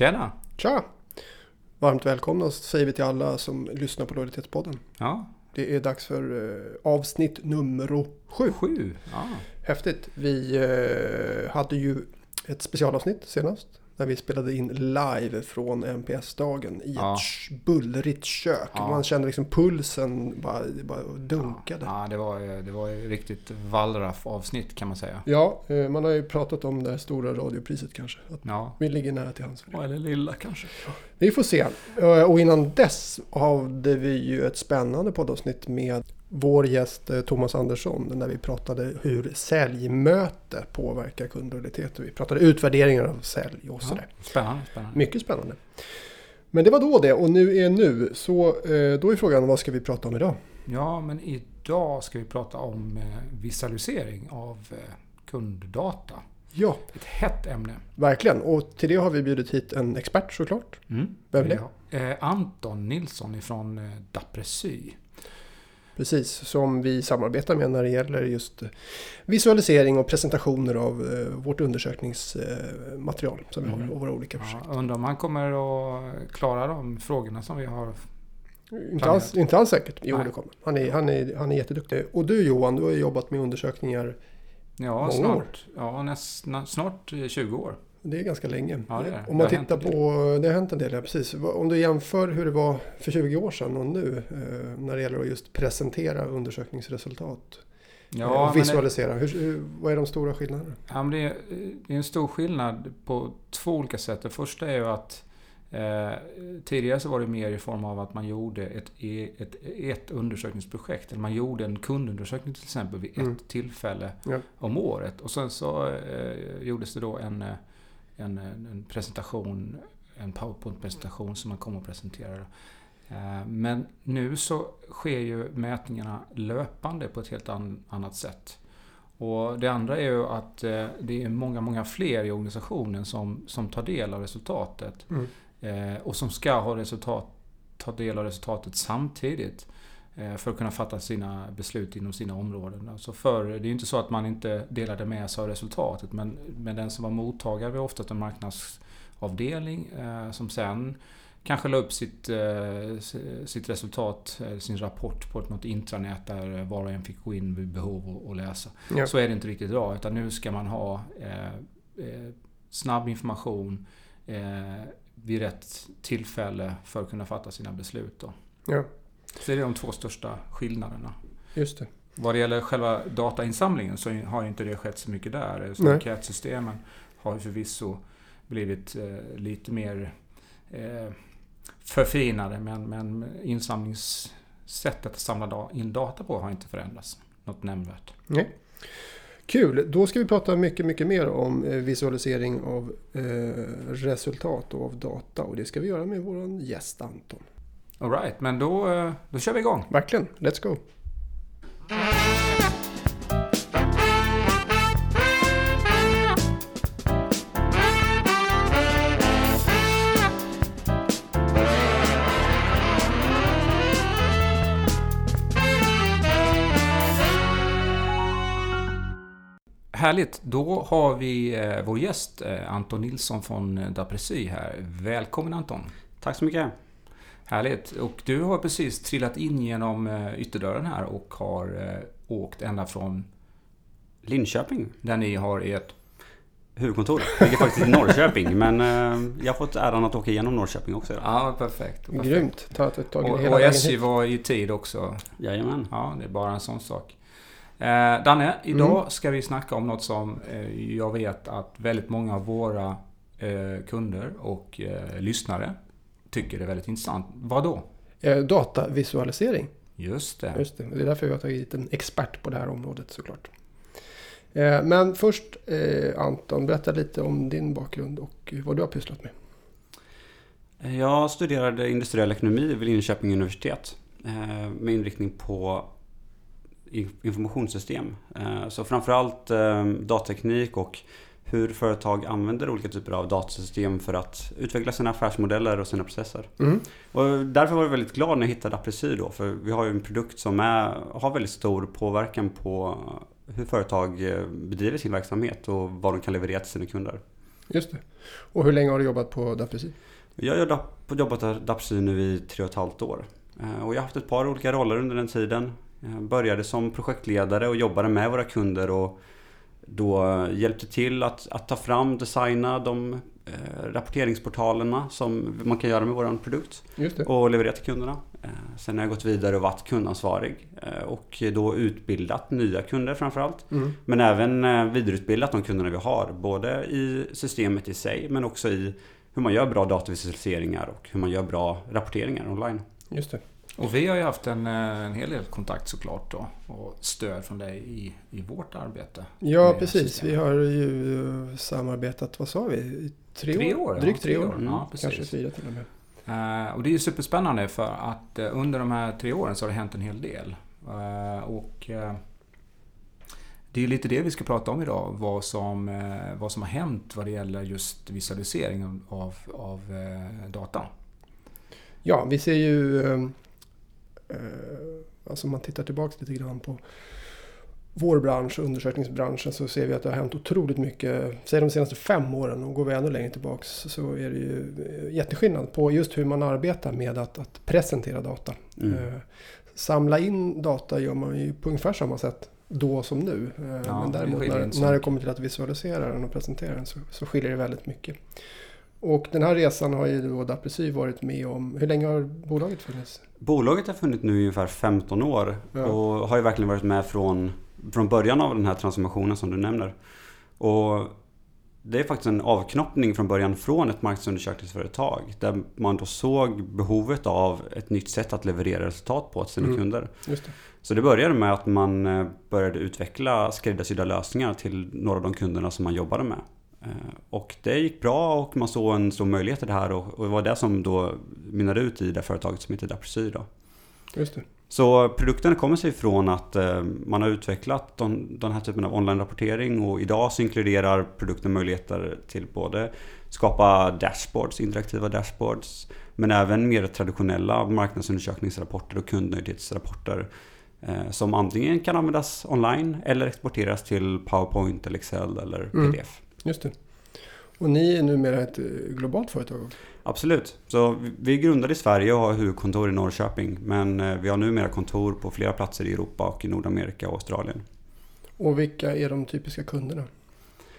Tjena! Tja! Varmt välkomna säger vi till alla som lyssnar på Lojalitetspodden. Ja, Det är dags för eh, avsnitt nummer sju. sju. Ja, Häftigt. Vi eh, hade ju ett specialavsnitt senast. När vi spelade in live från NPS-dagen i Ja. ett bullrigt kök. Ja. Man kände liksom pulsen bara, bara dunkade. Ja. ja det, var, ju- det var ju riktigt Wallraff-avsnitt kan man säga. eh, man har ju pratat om det här stora radiopriset kanske. Att Ja, vi ligger nära till hands. eller lilla kanske. Vi får se. Eh, Och innan dess hade vi ju ett spännande poddavsnitt med vår gäst eh, Thomas Andersson när vi pratade hur säljmöte påverkar kundlojalitet. Vi pratade utvärderingar av sälj och Ja, sådär. spännande, spännande. Mycket spännande. Men det var då det och nu är nu. Så eh, då är frågan vad ska vi prata om idag? Ja, men idag ska vi prata om eh, visualisering av kunddata. Ja, Ett hett ämne. verkligen. Och till det har vi bjudit hit en expert såklart. Mm. Vem är det? Ja. Anton Nilsson ifrån Dapresy. Precis, som vi samarbetar med när det gäller just visualisering och presentationer av eh, vårt undersökningsmaterial som vi har Mm. och våra olika projekt. Ja, undrar om han kommer att klara de frågorna som vi har. Inte, alls, inte alls säkert. Jo, Nej. det kommer. Han är, han, är, han är jätteduktig. Och du Johan, du har jobbat med undersökningar. Ja, Många snart, ja näst, snart eh, 20 år. Det är ganska länge. Ja, det. Om man tittar på, det har hänt en del, ja precis. Om du jämför hur det var för 20 år sedan och nu eh, när det gäller att just presentera undersökningsresultat. Ja, och men det, visualisera. Hur, vad är de stora skillnaderna? ja, det, är, det är en stor skillnad på två olika sätt. Det första är ju att eh, tidigare så var det mer i form av att man gjorde ett, e- ett, ett undersökningsprojekt. Eller man gjorde en kundundersökning till exempel vid ett Mm. tillfälle Ja. om året. Och sen så eh, gjordes det då en, eh, en, en presentation, en powerpoint-presentation som man kom och presenterade. Eh, Men nu så sker ju mätningarna löpande på ett helt an, annat sätt. Och det andra är ju att eh, det är många, många fler i organisationen som, som tar del av resultatet. Mm. Eh, och som ska ha resultat, ta del av resultatet samtidigt. Eh, För att kunna fatta sina beslut inom sina områden. Alltså för, det är ju inte så att man inte delade med sig av resultatet. Men, men den som var mottagare var oftast en marknadsavdelning eh, som sen kanske la upp sitt, eh, sitt resultat, sin rapport på något intranät där var och en fick gå in vid behov och, läsa. Ja. Så är det inte riktigt idag. Utan nu ska man ha snabb information vid rätt tillfälle för att kunna fatta sina beslut. Då. Ja, Så det är de två största skillnaderna. just det. Vad det gäller själva datainsamlingen så har inte det skett så mycket där. Så enkätsystemen har förvisso blivit eh, lite mer eh, förfinade men, men insamlingssättet att samla in data på har inte förändrats något nämnvärt. Nej. Kul, då ska vi prata mycket, mycket mer om eh, visualisering av eh, resultat och av data. Och det ska vi göra med vår gäst Anton. Alright, men då, eh, då kör vi igång. Verkligen, let's go! Härligt, då har vi eh, vår gäst eh, Anton Nilsson från Dapresy här. Välkommen Anton! Tack så mycket. Härligt! Och du har precis trillat in genom eh, ytterdörren här och har eh, åkt ända från Linköping, där ni har ert... huvudkontor. Ligger faktiskt i Norrköping, men eh, jag har fått äran att åka igenom Norrköping också. idag. Ja, perfekt. perfekt. Grymt, ta ett tag Och, hela och SJ hit. var i tid också. Jajamän. Ja, det är bara en sån sak. Eh, Danne, idag Mm. ska vi snacka om något som eh, jag vet att väldigt många av våra eh, kunder och eh, lyssnare tycker är väldigt intressant. Vad då? Eh, datavisualisering, Just det. just det. Det är därför vi har tagit hit en expert på det här området såklart. Eh, men först eh, Anton, berätta lite om din bakgrund och vad du har pysslat med. Jag studerade industriell ekonomi vid Linköping universitet med inriktning på in- informationssystem. Så framförallt datateknik och hur företag använder olika typer av datasystem för att utveckla sina affärsmodeller och sina processer. Mm. Och därför var jag väldigt glad när jag hittade Aprecy då, för vi har ju en produkt som är, har väldigt stor påverkan på hur företag eh, bedriver sin verksamhet och vad de kan leverera till sina kunder. Just det. Och hur länge har du jobbat på Dapsy? Jag har jobbat på Dapsy nu i tre och ett halvt år. Eh, och jag har haft ett par olika roller under den tiden. Jag började som projektledare och jobbade med våra kunder och då hjälpte till att, att ta fram, designa de eh, rapporteringsportalerna som man kan göra med vår produkt och leverera till kunderna. Eh, sen har jag gått vidare och varit kundansvarig eh, och då utbildat nya kunder framförallt. Mm. Men även vidareutbildat de kunderna vi har. Både i systemet i sig men också i hur man gör bra datavisualiseringar och hur man gör bra rapporteringar online. Just det. Och vi har ju haft en, en hel del kontakt såklart då och stöd från dig i, i vårt arbete. Ja precis, systemet. vi har ju samarbetat, vad sa vi, tre, tre år? år? Drygt tre, tre år. Mm. Ja, Kanske fyra till och med. Uh, och det är ju superspännande för att uh, under de här tre åren så har det hänt en hel del. Uh, och det är lite det vi ska prata om idag. Vad som, vad som har hänt vad det gäller just visualisering av, av data. Ja, vi ser ju... Alltså om man tittar tillbaka lite grann på vår bransch, undersökningsbranschen, så ser vi att det har hänt otroligt mycket. Säg de senaste fem åren och går vi ännu längre tillbaks så är det ju eh, jätteskillnad på just hur man arbetar med att, att presentera data. Mm. Eh, samla in data gör man ju på ungefär samma sätt då som nu. Eh, ja, Men däremot när, när det kommer till att visualisera den och presentera den så, så skiljer det väldigt mycket. Och den här resan har ju då Dapressy varit med om. Hur länge har bolaget funnits? Bolaget har funnits nu i ungefär 15 år ja. och har ju verkligen varit med från från början av den här transformationen som du nämner. Och det är faktiskt en avknoppning från början från ett marknadsundersökningsföretag där man då såg behovet av ett nytt sätt att leverera resultat på till sina mm. kunder. Det. Så det började med att man eh, började utveckla skräddarsydda lösningar till några av de kunderna som man jobbade med. Eh, och det gick bra och man såg en stor möjlighet i det här och det var det som då mynnade ut i det företaget som heter. Just det. Så produkten kommer sig från att eh, man har utvecklat den här typen av online-rapportering och idag så inkluderar produkten möjligheter till både skapa dashboards, interaktiva dashboards, men även mer traditionella marknadsundersökningsrapporter och kundnöjdhetsrapporter eh, som antingen kan användas online eller exporteras till PowerPoint eller Excel eller PDF. Just det. Och ni är numera ett eh, globalt företag? Absolut. Så vi grundade i Sverige och har huvudkontor i Norrköping. Men eh, vi har numera kontor på flera platser i Europa och i Nordamerika och Australien. Och vilka är de typiska kunderna?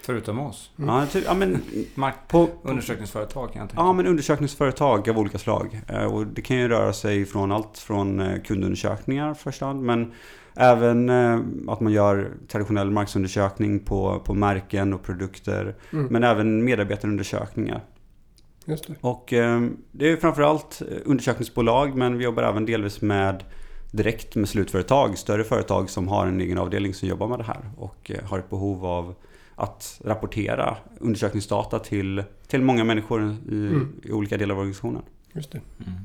Förutom oss? Mm. Ja, ty, ja, men, Mark, på, undersökningsföretag kan jag tänka Ja, men undersökningsföretag av olika slag. Eh, och det kan ju röra sig från allt från kundundersökningar först men Även eh, att man gör traditionell marknadsundersökning på, på märken och produkter. Mm. Men även medarbetarundersökningar. Just det. Och eh, det är framförallt undersökningsbolag men vi jobbar även delvis med direkt med slutföretag, större företag som har en egen avdelning som jobbar med det här och eh, har ett behov av att rapportera undersökningsdata till, till många människor i, mm. i olika delar av organisationen. Just det. Mm.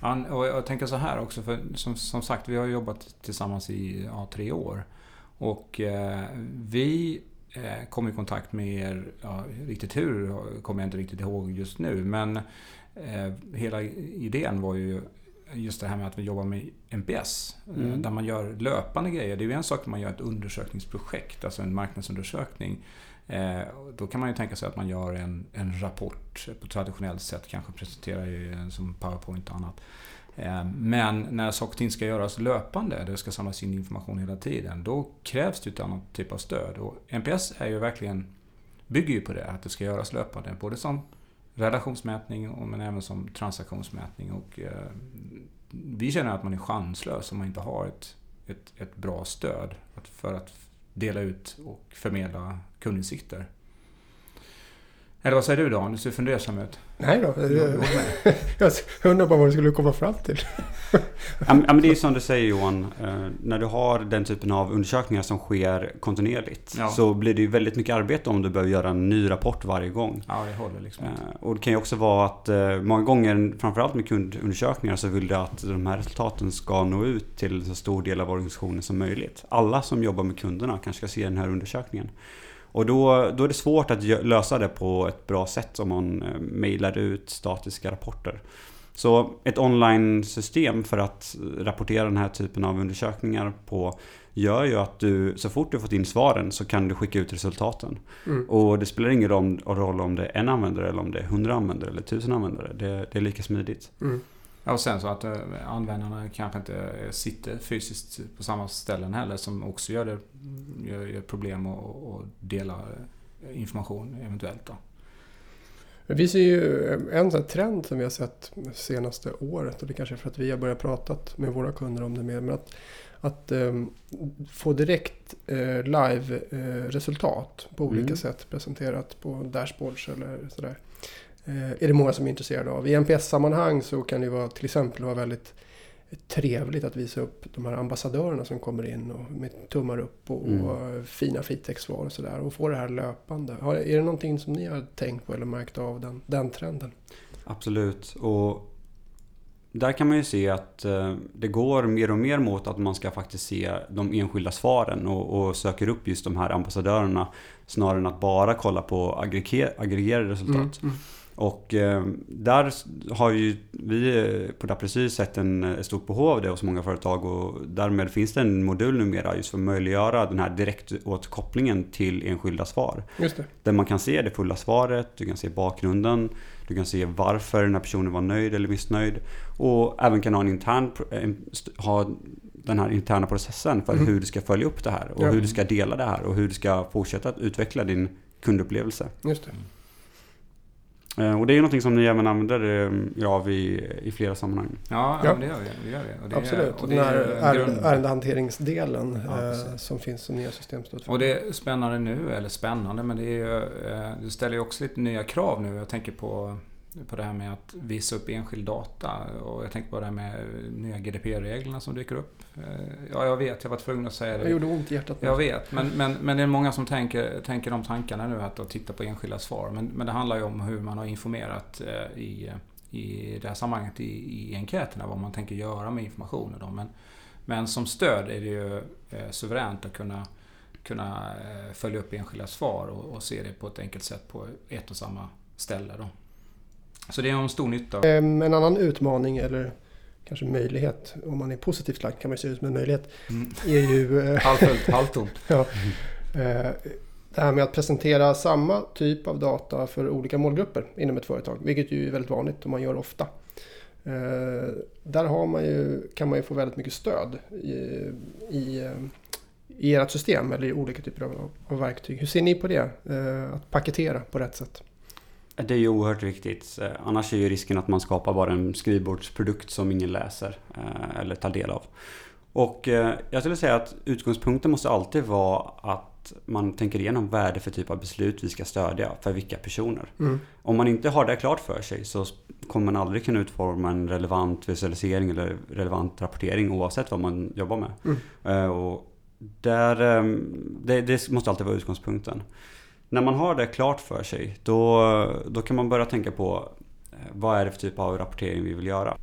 Ja, och jag tänker så här också, för som, som sagt, vi har jobbat tillsammans i ja, tre år. Och eh, vi eh, kom i kontakt med er, ja, riktigt hur kommer jag inte riktigt ihåg just nu, men eh, hela idén var ju just det här med att vi jobbar med NPS. Eh, mm. Där man gör löpande grejer. Det är ju en sak när man gör ett undersökningsprojekt, alltså en marknadsundersökning. Eh, då kan man ju tänka sig att man gör en, en rapport på traditionellt sätt, kanske presenterar ju som PowerPoint och annat. Eh, men när saker och ting ska göras löpande, det ska samlas in information hela tiden, då krävs det ett annat typ av stöd. Och NPS är ju verkligen, bygger ju på det, att det ska göras löpande. Både som relationsmätning men även som transaktionsmätning. Och, eh, vi känner att man är chanslös om man inte har ett, ett, ett bra stöd för att dela ut och förmedla kundinsikter. Eller vad säger du Dan? Du ser fundersam ut. Nej då. Jag undrar bara vad du skulle komma fram till. ja, men det är som du säger Johan. Eh, när du har den typen av undersökningar som sker kontinuerligt. Ja. Så blir det ju väldigt mycket arbete om du behöver göra en ny rapport varje gång. Ja, det håller liksom inte. Eh, och det kan ju också vara att eh, många gånger, framförallt med kundundersökningar, så vill du att de här resultaten ska nå ut till så stor del av organisationen som möjligt. Alla som jobbar med kunderna kanske ska se den här undersökningen. Och då, då är det svårt att lösa det på ett bra sätt om man eh, mejlar ut statiska rapporter. Så ett online-system för att rapportera den här typen av undersökningar på gör ju att du, så fort du fått in svaren så kan du skicka ut resultaten. Mm. Och det spelar ingen roll om det är en användare eller om det är hundra användare eller tusen användare. Det, det är lika smidigt. Mm. Och sen så att äh, användarna kanske inte sitter fysiskt på samma ställen heller som också gör det gör, gör problem att att dela information eventuellt. Då. Vi ser ju en sån trend som vi har sett senaste året och det kanske är för att vi har börjat prata med våra kunder om det mer. Men att, att um, få direkt uh, live-resultat uh, på olika Mm. sätt presenterat på dashboards eller sådär. Uh, är det många som är intresserade av. I NPS-sammanhang så kan det vara till exempel vara väldigt trevligt att visa upp de här ambassadörerna som kommer in och med tummar upp och, Mm. och fina fritextsvar och sådär. Och få det här löpande. Har, är det någonting som ni har tänkt på eller märkt av den, den trenden? Absolut. Och där kan man ju se att eh, det går mer och mer mot att man ska faktiskt se de enskilda svaren och, och söker upp just de här ambassadörerna snarare än att bara kolla på aggreger- aggregerade resultat. Mm, Och eh, där har ju vi eh, på precis sett en ett stort behov av det hos många företag och därmed finns det en modul numera just för att möjliggöra den här direktåtkopplingen till enskilda svar. Just det. Där man kan se det fulla svaret, du kan se bakgrunden, du kan se varför den här personen var nöjd eller missnöjd och även kan ha en intern, st- ha den här interna processen för Mm. hur du ska följa upp det här och Ja. hur du ska dela det här och hur du ska fortsätta att utveckla din kundupplevelse. Just det. Eh, Och det är ju någonting som ni även använder eh, av i, i flera sammanhang. Ja, Ja. det gör vi. Det gör vi. Och det är- Absolut. och Den det här är en är, grund- ärendehanteringsdelen Ja, eh, som finns som nya systemstöd för. Och det är spännande nu, eller spännande, men det, är ju, eh, det ställer ju också lite nya krav nu. Jag tänker på, på det här med att visa upp enskild data. Och jag tänker på det här med nya GDPR-reglerna som dyker upp. Eh, Ja, jag vet, jag var tvungen att säga Det det. gjorde ont i hjärtat. Jag vet, men, men, men det är många som tänker, tänker de tankarna nu, att, att titta på enskilda svar. Men, men det handlar ju om hur man har informerat eh, i, i det här sammanhanget i, i enkäterna, vad man tänker göra med informationen. Då. Men, men som stöd är det ju eh, suveränt att kunna, kunna följa upp enskilda svar och, och se det på ett enkelt sätt på ett och samma ställe. Då. Så det är en stor nytta. Ehm, En annan utmaning eller kanske möjlighet, om man är positivt lagd kan man se det som en möjlighet, Mm. är ju eh, Halvfullt, halvtomt. ja, eh, det här med att presentera samma typ av data för olika målgrupper inom ett företag, vilket ju är väldigt vanligt och man gör ofta. Eh, Där har man ju, kan man ju få väldigt mycket stöd i, i, i ert system eller i olika typer av, av verktyg. Hur ser ni på det? Att paketera på rätt sätt? Det är ju oerhört viktigt. Eh, Annars är ju risken att man skapar bara en skrivbordsprodukt som ingen läser eh, eller tar del av. Och eh, jag skulle säga att utgångspunkten måste alltid vara att man tänker igenom vad är det för typ av beslut vi ska stödja för vilka personer. Mm. Om man inte har det klart för sig så kommer man aldrig kunna utforma en relevant visualisering eller relevant rapportering oavsett vad man jobbar med. Mm. Och där, eh, det, det måste alltid vara utgångspunkten. När man har det klart för sig då, då kan man börja tänka på eh, vad är det för typ av rapportering vi vill göra.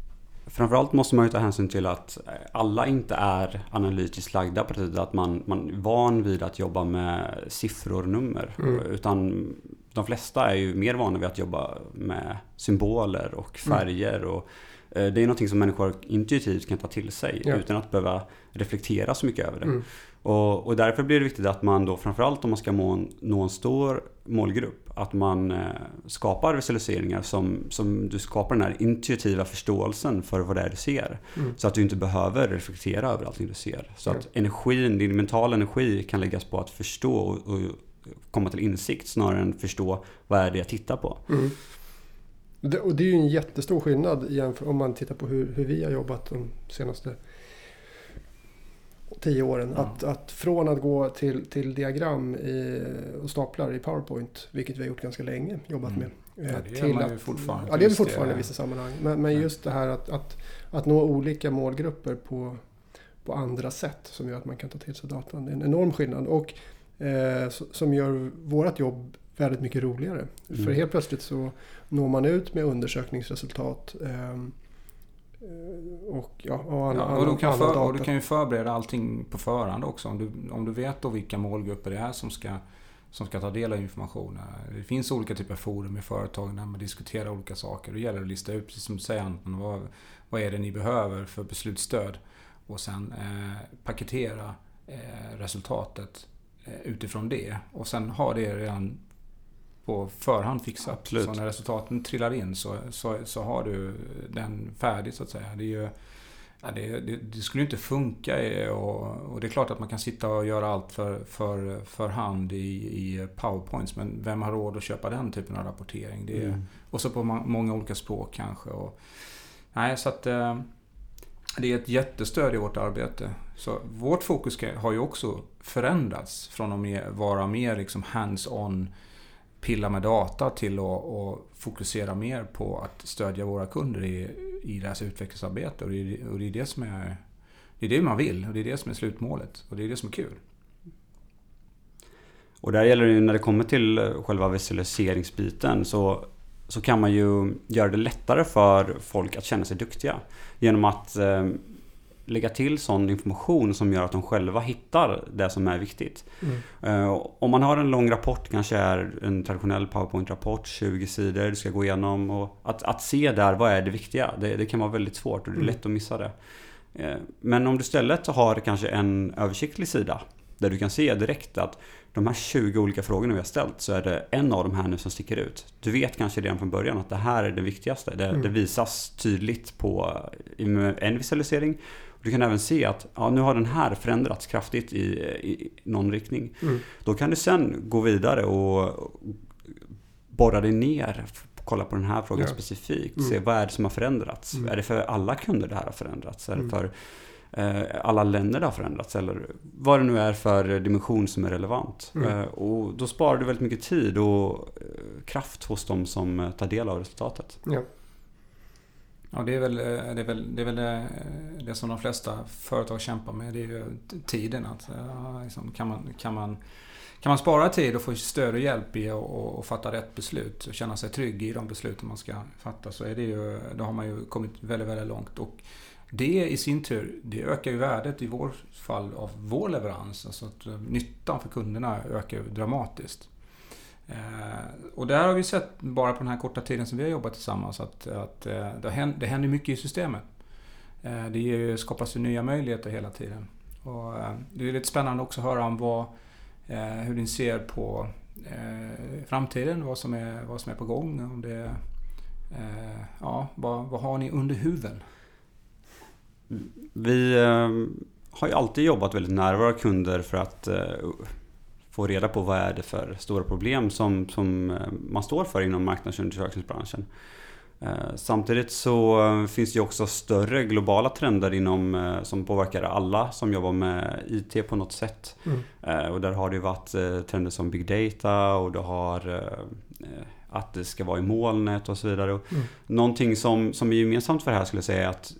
Framförallt måste man ju ta hänsyn till att eh, alla inte är analytiskt lagda på det sättet att man, man är van vid att jobba med siffror och nummer. Mm. Utan de flesta är ju mer vana vid att jobba med symboler och Mm. färger. Och, eh, det är någonting som människor intuitivt kan ta till sig Ja. utan att behöva reflektera så mycket över det. Mm. Och, och därför blir det viktigt att man då framförallt om man ska må, nå en stor målgrupp att man eh, skapar visualiseringar som, som du skapar den här intuitiva förståelsen för vad det är du ser. Mm. Så att du inte behöver reflektera över allting du ser. Så Mm. att energin, din mentala energi kan läggas på att förstå och, och komma till insikt snarare än förstå vad är det jag tittar på. Mm. Det, och det är ju en jättestor skillnad jämför, om man tittar på hur, hur vi har jobbat de senaste tio åren. Ja. Att, att från att gå till, till diagram i, och staplar i PowerPoint, vilket vi har gjort ganska länge, jobbat Mm. med. Ja, eh, det gör man ju fortfarande. Ja, det gör vi fortfarande i vissa sammanhang. Men, men just det här att, att, att nå olika målgrupper på, på andra sätt som gör att man kan ta till sig datan. Det är en enorm skillnad. Och eh, som gör vårt jobb väldigt mycket roligare. Mm. För helt plötsligt så når man ut med undersökningsresultat. eh, och, ja, och, annan, Ja, och, du kan för, och du kan ju förbereda allting på förhand också. Om du, om du vet då vilka målgrupper det är som ska, som ska ta del av informationen. Det finns olika typer av forum i företagen där man diskuterar olika saker. Då gäller det att lista ut, precis som du säger Anton, vad, vad är det ni behöver för beslutsstöd? Och sen eh, paketera eh, resultatet eh, utifrån det. Och sen ha det redan på förhand fixat. Absolut. Så när resultaten trillar in så, så, så har du den färdig så att säga. Det, ju, ja, det, det, det skulle inte funka och, och, det är klart att man kan sitta och göra allt för, för, för hand i, i powerpoints. Men vem har råd att köpa den typen av rapportering? Det är, mm. Och så på många olika språk kanske. Och, nej, så att eh, det är ett jättestöd i vårt arbete. Så vårt fokus har ju också förändrats från att vara mer liksom hands-on pilla med data till att, fokusera mer på att stödja våra kunder i, i deras utvecklingsarbete. Och det, är, och det är det som är det är det man vill och det är det som är slutmålet och det är det som är kul. Och där gäller det ju när det kommer till själva visualiseringsbiten så, så kan man ju göra det lättare för folk att känna sig duktiga. Genom att eh, lägga till sån information som gör att de själva hittar det som är viktigt. Mm. Uh, om man har en lång rapport, kanske är en traditionell PowerPoint-rapport, 20 sidor du ska gå igenom. Och att, att se där, vad är det viktiga? Det, det kan vara väldigt svårt och det är mm. lätt att missa det. Uh, men om du istället har kanske en översiktlig sida där du kan se direkt att de här 20 olika frågorna vi har ställt så är det en av de här nu som sticker ut. Du vet kanske redan från början att det här är det viktigaste. Det, mm. det visas tydligt på en visualisering du kan även se att ja, nu har den här förändrats kraftigt i, i någon riktning. Mm. Då kan du sen gå vidare och borra dig ner, kolla på den här frågan ja. specifikt. Mm. Se vad är det som har förändrats? Mm. Är det för alla kunder det här har förändrats? Är det mm. för eh, alla länder det har förändrats? Eller vad det nu är för dimension som är relevant. Mm. Eh, och då sparar du väldigt mycket tid och eh, kraft hos de som eh, tar del av resultatet. Ja. Ja, eh, det är väl, det, är väl, det, är väl det, det, som de flesta företag kämpar med. Det är ju tiden. Att, eh, liksom, kan, man, kan, man, kan man spara tid och få stöd och hjälp i att fatta rätt beslut och känna sig trygg i de besluten man ska fatta så är det ju, då har man ju kommit väldigt, väldigt långt. Och det i sin tur, det ökar ju värdet i vårt fall av vår leverans. Alltså att nyttan för kunderna ökar dramatiskt. Eh, och där har vi sett, bara på den här korta tiden som vi har jobbat tillsammans, att, att eh, det, händer, det händer mycket i systemet. Eh, det skapas ju nya möjligheter hela tiden. Och det är lite spännande också att höra om vad, hur ni ser på framtiden, vad som är, vad som är på gång. Om det, ja, vad, vad har ni under huven? Vi har ju alltid jobbat väldigt nära våra kunder för att få reda på vad är det för stora problem som, som eh, man står för inom marknadsundersökningsbranschen. Eh, samtidigt så eh, finns det också större globala trender inom, som påverkar alla som jobbar med IT på något sätt. Mm. Och där har det varit trender som big data och du har att det ska vara i molnet och så vidare. Mm. Någonting som, som är gemensamt för det här skulle jag säga är att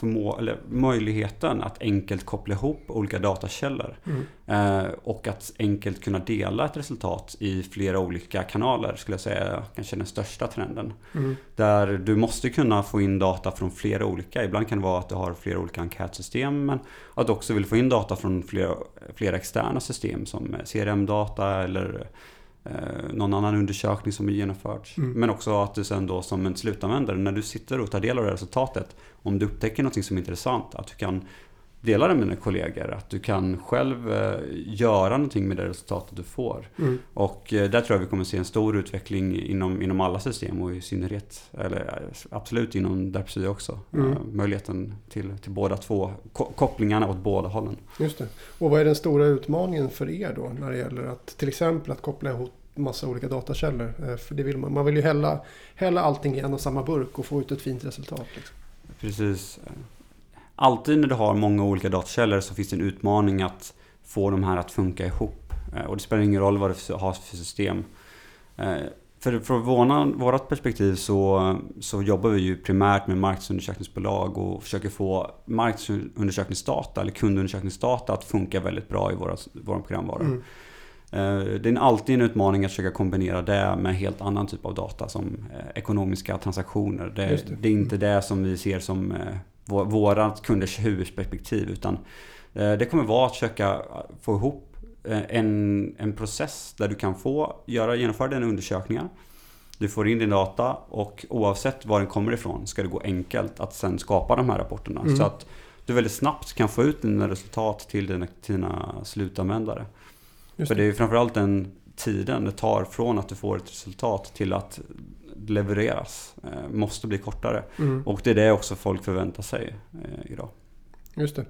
förmå, eller möjligheten att enkelt koppla ihop olika datakällor. Mm. Eh, och att enkelt kunna dela ett resultat i flera olika kanaler skulle jag säga kanske är den största trenden. Mm. Där du måste kunna få in data från flera olika. Ibland kan det vara att du har flera olika enkätsystem men att du också vill få in data från flera, flera externa system som CRM-data eller någon annan undersökning som är genomförd. Mm. Men också att du sen då som en slutanvändare, när du sitter och tar del av det resultatet, om du upptäcker något som är intressant, att du kan dela det med dina kollegor. Att du kan själv eh, göra någonting med det resultatet du får. Mm. Och eh, där tror jag vi kommer se en stor utveckling inom, inom alla system och i synnerhet, eller absolut inom Derpsy också. Mm. möjligheten till, till båda två, kopplingarna åt båda hållen. Just det. Och vad är den stora utmaningen för er då när det gäller att till exempel att koppla ihop massa olika datakällor. Eh, för det vill man. man vill ju hälla, hälla allting i en och samma burk och få ut ett fint resultat. Liksom. Precis. Alltid när du har många olika datakällor så finns det en utmaning att få de här att funka ihop. Eh, och det spelar ingen roll vad du har för system. Eh, för från vårt perspektiv så, så jobbar vi ju primärt med marknadsundersökningsbolag och försöker få marknadsundersökningsdata eller kundundersökningsdata att funka väldigt bra i våra, våra programvaror. Mm. Eh, det är alltid en utmaning att försöka kombinera det med helt annan typ av data som eh, ekonomiska transaktioner. Det, det. det är inte det som vi ser som eh, våra kunders huvudperspektiv utan det kommer vara att försöka få ihop en, en process där du kan få göra, genomföra dina undersökningar. Du får in din data och oavsett var den kommer ifrån ska det gå enkelt att sen skapa de här rapporterna. Mm. Så att du väldigt snabbt kan få ut dina resultat till dina, till dina slutanvändare. Just För det är ju framförallt den tiden det tar från att du får ett resultat till att levereras eh, måste bli kortare. Mm. Och det är det också folk förväntar sig eh, idag. Just det.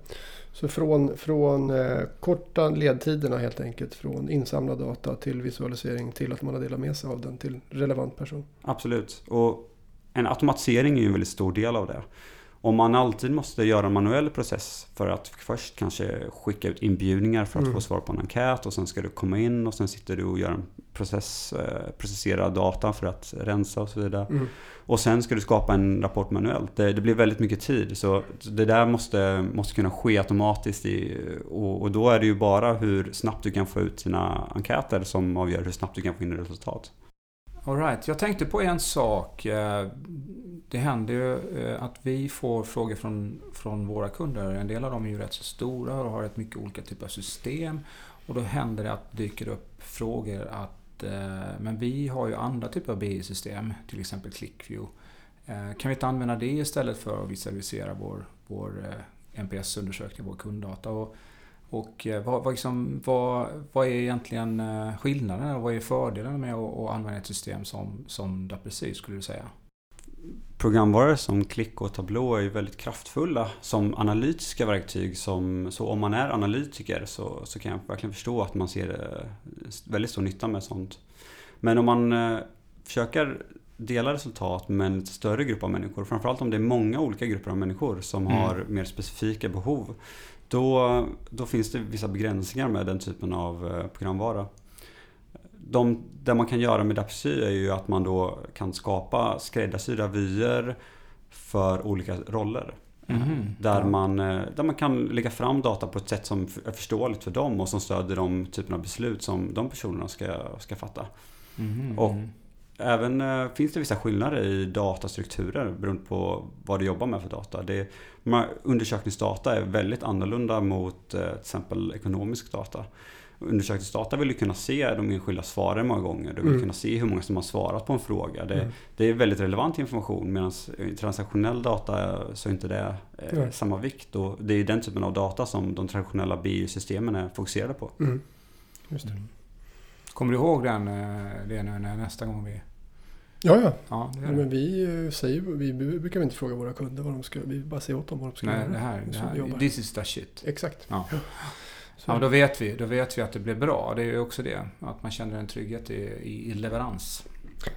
Så från, från eh, korta ledtiderna helt enkelt. Från insamlad data till visualisering till att man har delat med sig av den till relevant person. Absolut. Och en automatisering är ju en väldigt stor del av det. Om man alltid måste göra en manuell process för att först kanske skicka ut inbjudningar för att Mm. få svar på en enkät och sen ska du komma in och sen sitter du och gör en process, eh, processera data för att rensa och så vidare. Mm. Och sen ska du skapa en rapport manuellt. Det, det blir väldigt mycket tid. Så det där måste, måste kunna ske automatiskt. I, och, och då är det ju bara hur snabbt du kan få ut sina enkäter som avgör hur snabbt du kan få in resultat. Alright, jag tänkte på en sak. Det händer ju eh, att vi får frågor från, från våra kunder. En del av dem är ju rätt så stora och har rätt mycket olika typer av system. Och då händer det att det dyker upp frågor att eh, men vi har ju andra typer av BI-system, till exempel ClickView. Eh, Kan vi inte använda det istället för att visualisera vår, vår eh, NPS-undersökning, vår kunddata? Och, och eh, vad, vad, liksom, vad, vad är egentligen eh, skillnaden och vad är fördelen med att, att använda ett system som, som Daprecis skulle du säga? Programvaror som Click och Tableau är väldigt kraftfulla som analytiska verktyg. Som, så om man är analytiker så, så kan jag verkligen förstå att man ser eh, väldigt stor nytta med sånt. Men om man eh, försöker dela resultat med en större grupp av människor, framförallt om det är många olika grupper av människor som Mm. har mer specifika behov, då, då finns det vissa begränsningar med den typen av eh, programvara. De, det man kan göra med Dapsy är ju att man då kan skapa skräddarsydda vyer för olika roller. Mhm. Där, man, eh, där man kan lägga fram data på ett sätt som är förståeligt för dem och som stödjer de typen av beslut som de personerna ska, ska fatta. Mhm. Och- Även eh, finns det vissa skillnader i datastrukturer beroende på vad du jobbar med för data. Det, undersökningsdata är väldigt annorlunda mot eh, till exempel ekonomisk data. Undersökningsdata vill du kunna se de enskilda svaren många gånger. Du vill Mm. kunna se hur många som har svarat på en fråga. Det, Mm. det är väldigt relevant information medan transaktionell data så är inte det eh, samma vikt. Och det är den typen av data som de traditionella BI-systemen är fokuserade på. Mm. Just det. Mm. Kommer du ihåg den, eh, det nu när nästa gång vi... Ja, ja. Ja, det gör men det. vi eh, säger vi brukar inte fråga våra kunder vad de ska, vi bara säger åt dem vad de ska Nej, göra. det här, det här this is the shit. Exakt. Ja. Så, Ja, då vet vi. Då vet vi att det blir bra. Det är ju också det. Att man känner en trygghet i, i, i leverans.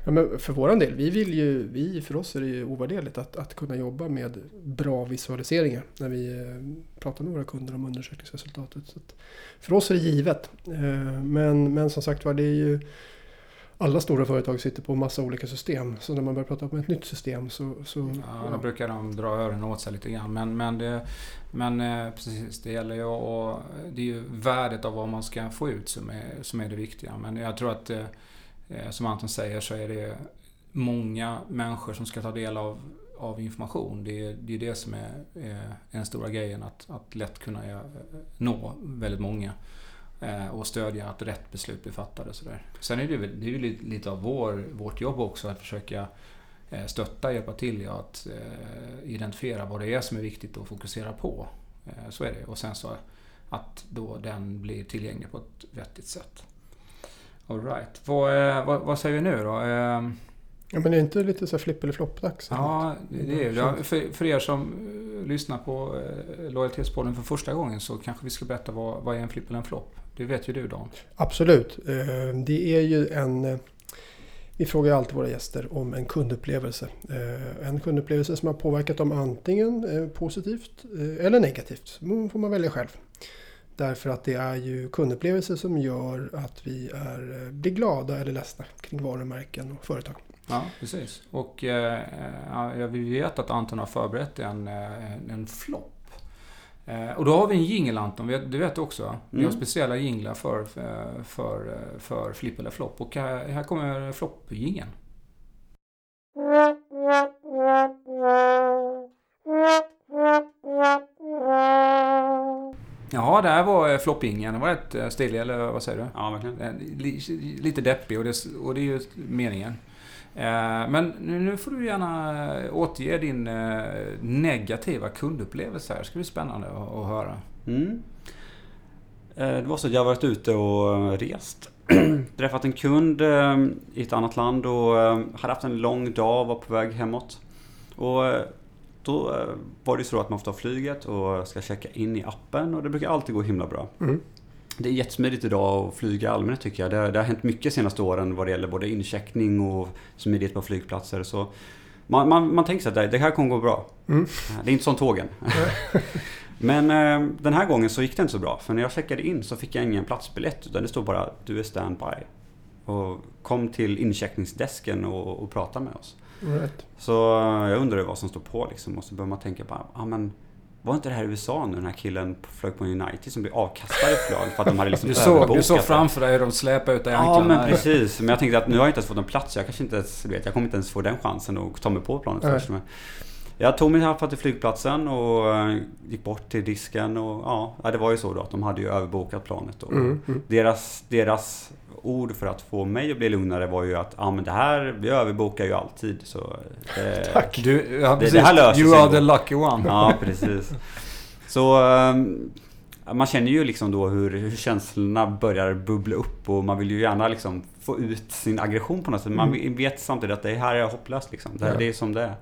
ja, men för våran del, vi vill ju, vi, för oss är det ju ovärderligt att, att kunna jobba med bra visualiseringar när vi eh, pratar med våra kunder om undersökningsresultatet. Så för oss är det givet. Eh, Men, men som sagt var, det är ju alla stora företag sitter på massa olika system. Så när man börjar prata om ett nytt system så... så Ja, då brukar de dra öronen åt sig lite grann. Men, men, det, men eh, precis, det gäller ju och Det är ju värdet av vad man ska få ut som är, som är det viktiga. Men jag tror att, eh, eh, som Anton säger, så är det många människor som ska ta del av, av information. Det är, det är det som är, är den stora grejen. Att, att lätt kunna nå väldigt många. Eh, Och stödja att rätt beslut blir fattade. Sen är det ju, det är ju lite, av vår, vårt jobb också att försöka eh, stötta, hjälpa till i att eh, identifiera vad det är som är viktigt att fokusera på. Så är det. Och sen så att då den blir tillgänglig på ett vettigt sätt. Alright. Vad, eh, vad, vad säger vi nu då? Ja, men är det inte lite så flipp eller flopp-dags? Ja, det är det. För, för er som lyssnar på eh, Lojalitetspodden för första gången så kanske vi ska berätta vad, vad är en flipp eller en flopp? Det vet ju du Dan. Absolut. Eh, det är ju en... Eh, vi frågar alltid våra gäster om en kundupplevelse. Eh, en kundupplevelse som har påverkat dem antingen positivt eller negativt. Det får man välja själv. Därför att det är ju kundupplevelser som gör att vi är, blir glada eller ledsna kring varumärken och företag. Ja, precis. Och eh, ja, vi vet att Anton har förberett en, eh, en, flopp. Eh, och då har vi en jingel Anton, du vet också. Vi har Mm. speciella jinglar för, för, för, för flipp eller flopp. Och här, här kommer flopp-jingeln. Ja, Jaha, där var eh, floppingen. Den var rätt eh, stilig, eller vad säger du? Ja, verkligen. Eh, li- Lite deppig och det, och det är ju meningen. Eh, Men nu får du gärna eh, återge din eh, negativa kundupplevelse här. Det ska bli spännande att höra. Mm. Det var så att jag varit ute och rest. Träffat en kund i ett annat land och hade haft en lång dag och var på väg hemåt. Och då var det så att man får ta flyget och ska checka in i appen och det brukar alltid gå himla bra. Mm. Det är jättesmidigt idag att flyga i allmänhet tycker jag. Det, det har hänt mycket senaste åren vad det gäller både incheckning och smidighet på flygplatser. Så man, man, man tänker sig att det, här kommer gå bra. Mm. Det är inte som tågen. Men eh, den här gången så gick det inte så bra. För när jag checkade in så fick jag ingen platsbiljett. Utan det stod bara du är standby. Och kom till incheckningsdesken och, och prata med oss. Right. Så eh, jag undrade vad som stod på liksom. Och så började man tänka på, ah, men var inte det här i USA nu den här killen flög på United som blev avkastad i flög för att de hade liksom Du såg, du såg framför dig hur de släpade ut dig Ja men precis. Men jag tänkte att nu har jag inte ens fått en plats. Jag kanske inte ens, vet, jag kommer inte ens få den chansen att ta mig på planet Nej. först. Men jag tog alla fall till flygplatsen och eh, gick bort till disken och ja, det var ju så då att de hade ju överbokat planet. Och Mm. Mm. deras, deras ord för att få mig att bli lugnare var ju att ja men det här, vi överbokar ju alltid. Så det, Tack. Du, ja, Det- precis. det här löser you sig are ändå. the lucky one. Ja, precis. Så ehm, man känner ju liksom då hur, hur känslorna börjar bubbla upp och man vill ju gärna liksom få ut sin aggression på något sätt. Man vet samtidigt att det här är hopplöst liksom. Det, här, Ja. det är som det är.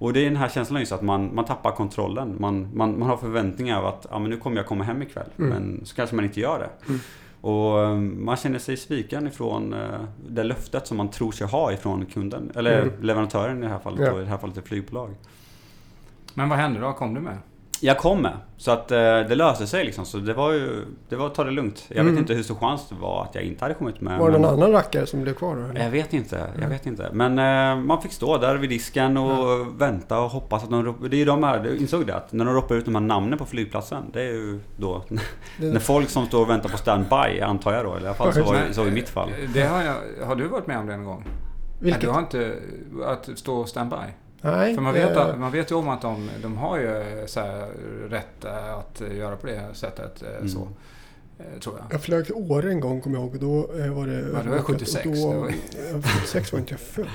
Och det är den här känslan just att man, man tappar kontrollen. Man, man, man har förväntningar av att ja, men nu kommer jag komma hem ikväll. Mm. Men så kanske man inte gör det. Mm. Och ehm, man känner sig sviken ifrån eh, det löftet som man tror sig ha ifrån kunden. Eller Mm. leverantören i det här fallet. Ja. Och i det här fallet ett flygbolag. Men vad hände då? Kom du med? Jag kom med. Så att eh, det löste sig liksom. Så det var ju... Det var att ta det lugnt. Jag Mm. vet inte hur stor chans det var att jag inte hade kommit med. Var det men- någon annan rackare som blev kvar då? eller? Jag vet inte. Jag Mm. vet inte. Men eh, man fick stå där vid disken och vänta och hoppas att de Det är ju de här... Jag insåg det att när de ropar ut de här namnen på flygplatsen. Det är ju då... Det- när folk som står och väntar på standby antar jag då. Eller i alla fall så var det så i mitt fall. Det har, jag, har du varit med om det en gång? Vilket? Nej, du har inte... Att stå standby? Nej. För man vet, eh, man vet ju om att de, de har ju så rätt att göra på det sättet. eh, Mm. Så, tror jag. Jag flög till Åre en gång kommer jag ihåg. Då eh, var det... Ja, det var 76, och det Då, var- ja, 76 var inte jag född.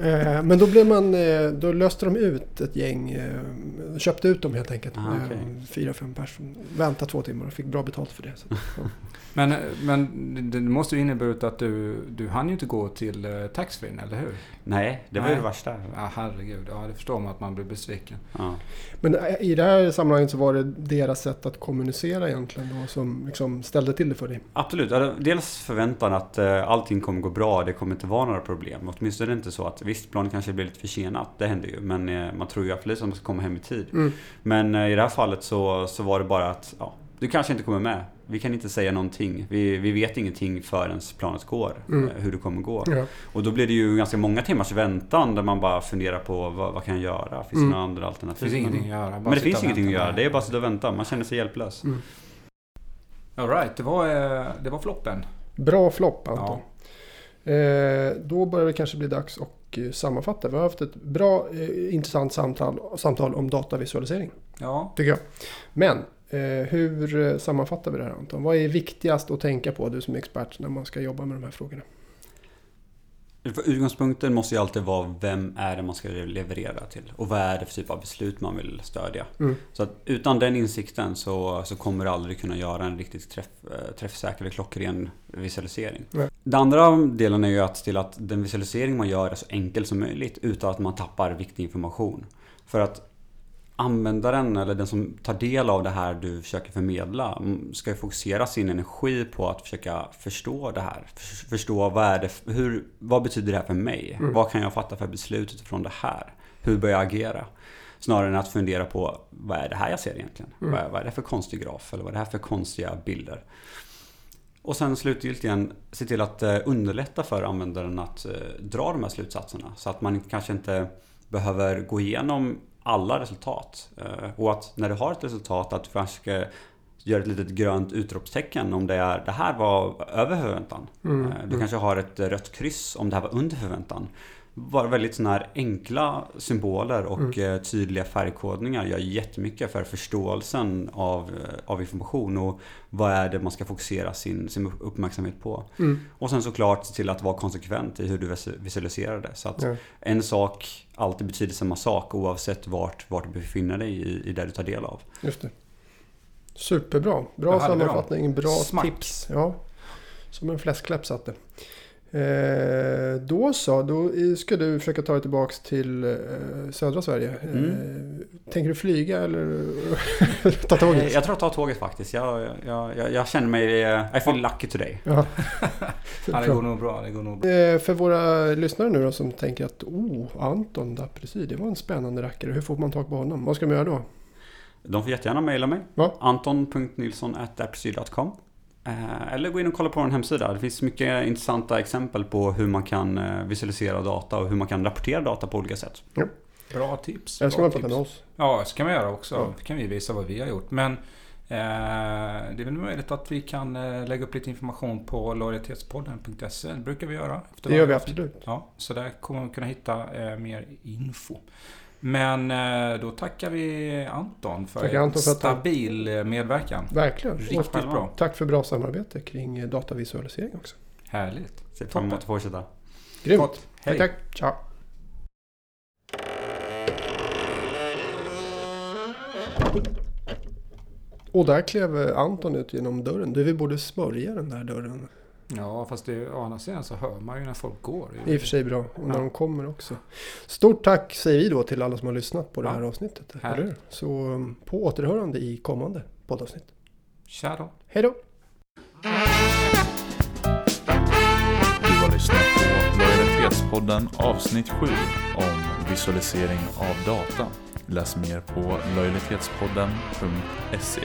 Eh, Men då blev man... eh, Då löste de ut ett gäng. eh, Köpte ut dem helt enkelt. Ah. Eh, Fyra, fem personer. Väntade två timmar och fick bra betalt för det. Så, ja. Men, men det måste ju inneburit att du, du hann ju inte gå till eh, taxfree, eller hur? Nej, det var ju det värsta. Ja, herregud. Ja, det förstår man att man blir besviken. Ja. Men eh, i det här sammanhanget så var det deras sätt att kommunicera egentligen då, som liksom ställde till det för dig. Absolut. Dels förväntan att eh, allting kommer gå bra, det kommer inte vara några problem. Åtminstone är det inte så att visst, planet kanske blir lite försenat, det händer ju. Men eh, man tror ju absolut att man ska komma hem i tid. Mm. Men eh, i det här fallet så, så var det bara att ja, du kanske inte kommer med. Vi kan inte säga någonting. Vi, vi vet ingenting förrän planet går, Mm. hur det kommer gå. Ja. Och då blir det ju ganska många timmars väntan där man bara funderar på vad, vad kan jag göra? Finns Mm. det några andra Det alternativ? finns ingenting att göra. bara Men det finns ingenting att göra. Det är bara att sitta och vänta. Man känner sig hjälplös. Mm. All right, det var, eh, det var floppen. Bra flopp Anton. Eh, då börjar det kanske bli dags att eh, sammanfatta. Vi har haft ett bra, eh, intressant samtal, samtal om datavisualisering. Ja, Tycker jag. Men eh, hur sammanfattar vi det här Anton? Vad är viktigast att tänka på du som är expert när man ska jobba med de här frågorna? Utgångspunkten måste ju alltid vara vem är det man ska leverera till och vad är det för typ av beslut man vill stödja. Mm. Så att utan den insikten så, så kommer du aldrig kunna göra en riktigt träff, eh, träffsäker eller klockren visualisering. Nej. Den andra delen är ju att se till att den visualisering man gör är så enkel som möjligt utan att man tappar viktig information. För att användaren eller den som tar del av det här du försöker förmedla mm, ska ju fokusera sin energi på att försöka förstå det här. För- Förstå vad är det, hur, vad betyder det här för mig? Mm. Vad kan jag fatta för beslut utifrån det här? Hur bör jag agera? Snarare än att fundera på vad är det här jag ser egentligen? Mm. Vad, är, vad är det för konstig graf? Eller vad är det här för konstiga bilder? Och sen slutgiltigen se till att eh, underlätta för användaren att eh, dra de här slutsatserna. Så att man kanske inte behöver gå igenom alla resultat. Eh, och att när du har ett resultat att du kanske ska göra ett litet grönt utropstecken om det är det här var över förväntan. Mm, Eh, Du kanske har ett rött kryss om det här var under förväntan. Bara väldigt sådana här enkla symboler och Mm. eh, tydliga färgkodningar gör jättemycket för förståelsen av, eh, av information och vad är det man ska fokusera sin, sin uppmärksamhet på. Mm. Och sen såklart till att vara konsekvent i hur du vis- visualiserar det. Så att Ja. en sak alltid betyder samma sak oavsett vart, vart du befinner dig i, i det du tar del av. Just det. Superbra. Bra sammanfattning. Bra Smack. tips. Ja. Som en fläskläpp satt det. Eh, då så, då ska du försöka ta dig tillbaks till eh, södra Sverige. Mm. Eh, tänker du flyga eller ta tåget? Eh, Jag tror jag tar tåget faktiskt. Jag, jag, jag, jag känner mig... eh, I feel lucky today. Ja. Ja, det går nog bra. Det går nog bra. Eh, För våra lyssnare nu då som tänker att oh, Anton Dapreci, det var en spännande rackare. Hur får man tag på honom? Vad ska man göra då? De får jättegärna mejla mig. Ja. Anton.nilsson.apsy.com Eh, Eller gå in och kolla på vår hemsida. Det finns mycket intressanta exempel på hur man kan eh, visualisera data och hur man kan rapportera data på olika sätt. Bra tips. Eller ska bra man prata med oss? Ja, det ska man göra också. Ja. Kan vi visa vad vi har gjort. Men eh, det är väl möjligt att vi kan eh, lägga upp lite information på lojalitetspodden.se. Det brukar vi göra. efter Det gör vi absolut. Ja, så där kommer man kunna hitta eh, mer info. Men eh, då tackar vi Anton för Anton för att stabil eh, medverkan. Verkligen. Riktigt Och bra. tack för bra samarbete kring eh, datavisualisering också. Härligt. Ser fram emot att fortsätta. Grymt. Gott. Hej. Tack, tack. Ciao. Och där klev Anton ut genom dörren. Du, vi borde smörja den där dörren. Ja, fast det, å andra sidan så hör man ju när folk går. Det är i och för sig bra. Och när Ja. de kommer också. Stort tack säger vi då till alla som har lyssnat på det Ja. här avsnittet. Hur? Så um, på återhörande i kommande poddavsnitt. Tja då. Hej då! Du har lyssnat på Lojalitetspodden avsnitt 7 om visualisering av data. Läs mer på lojalitetspodden.se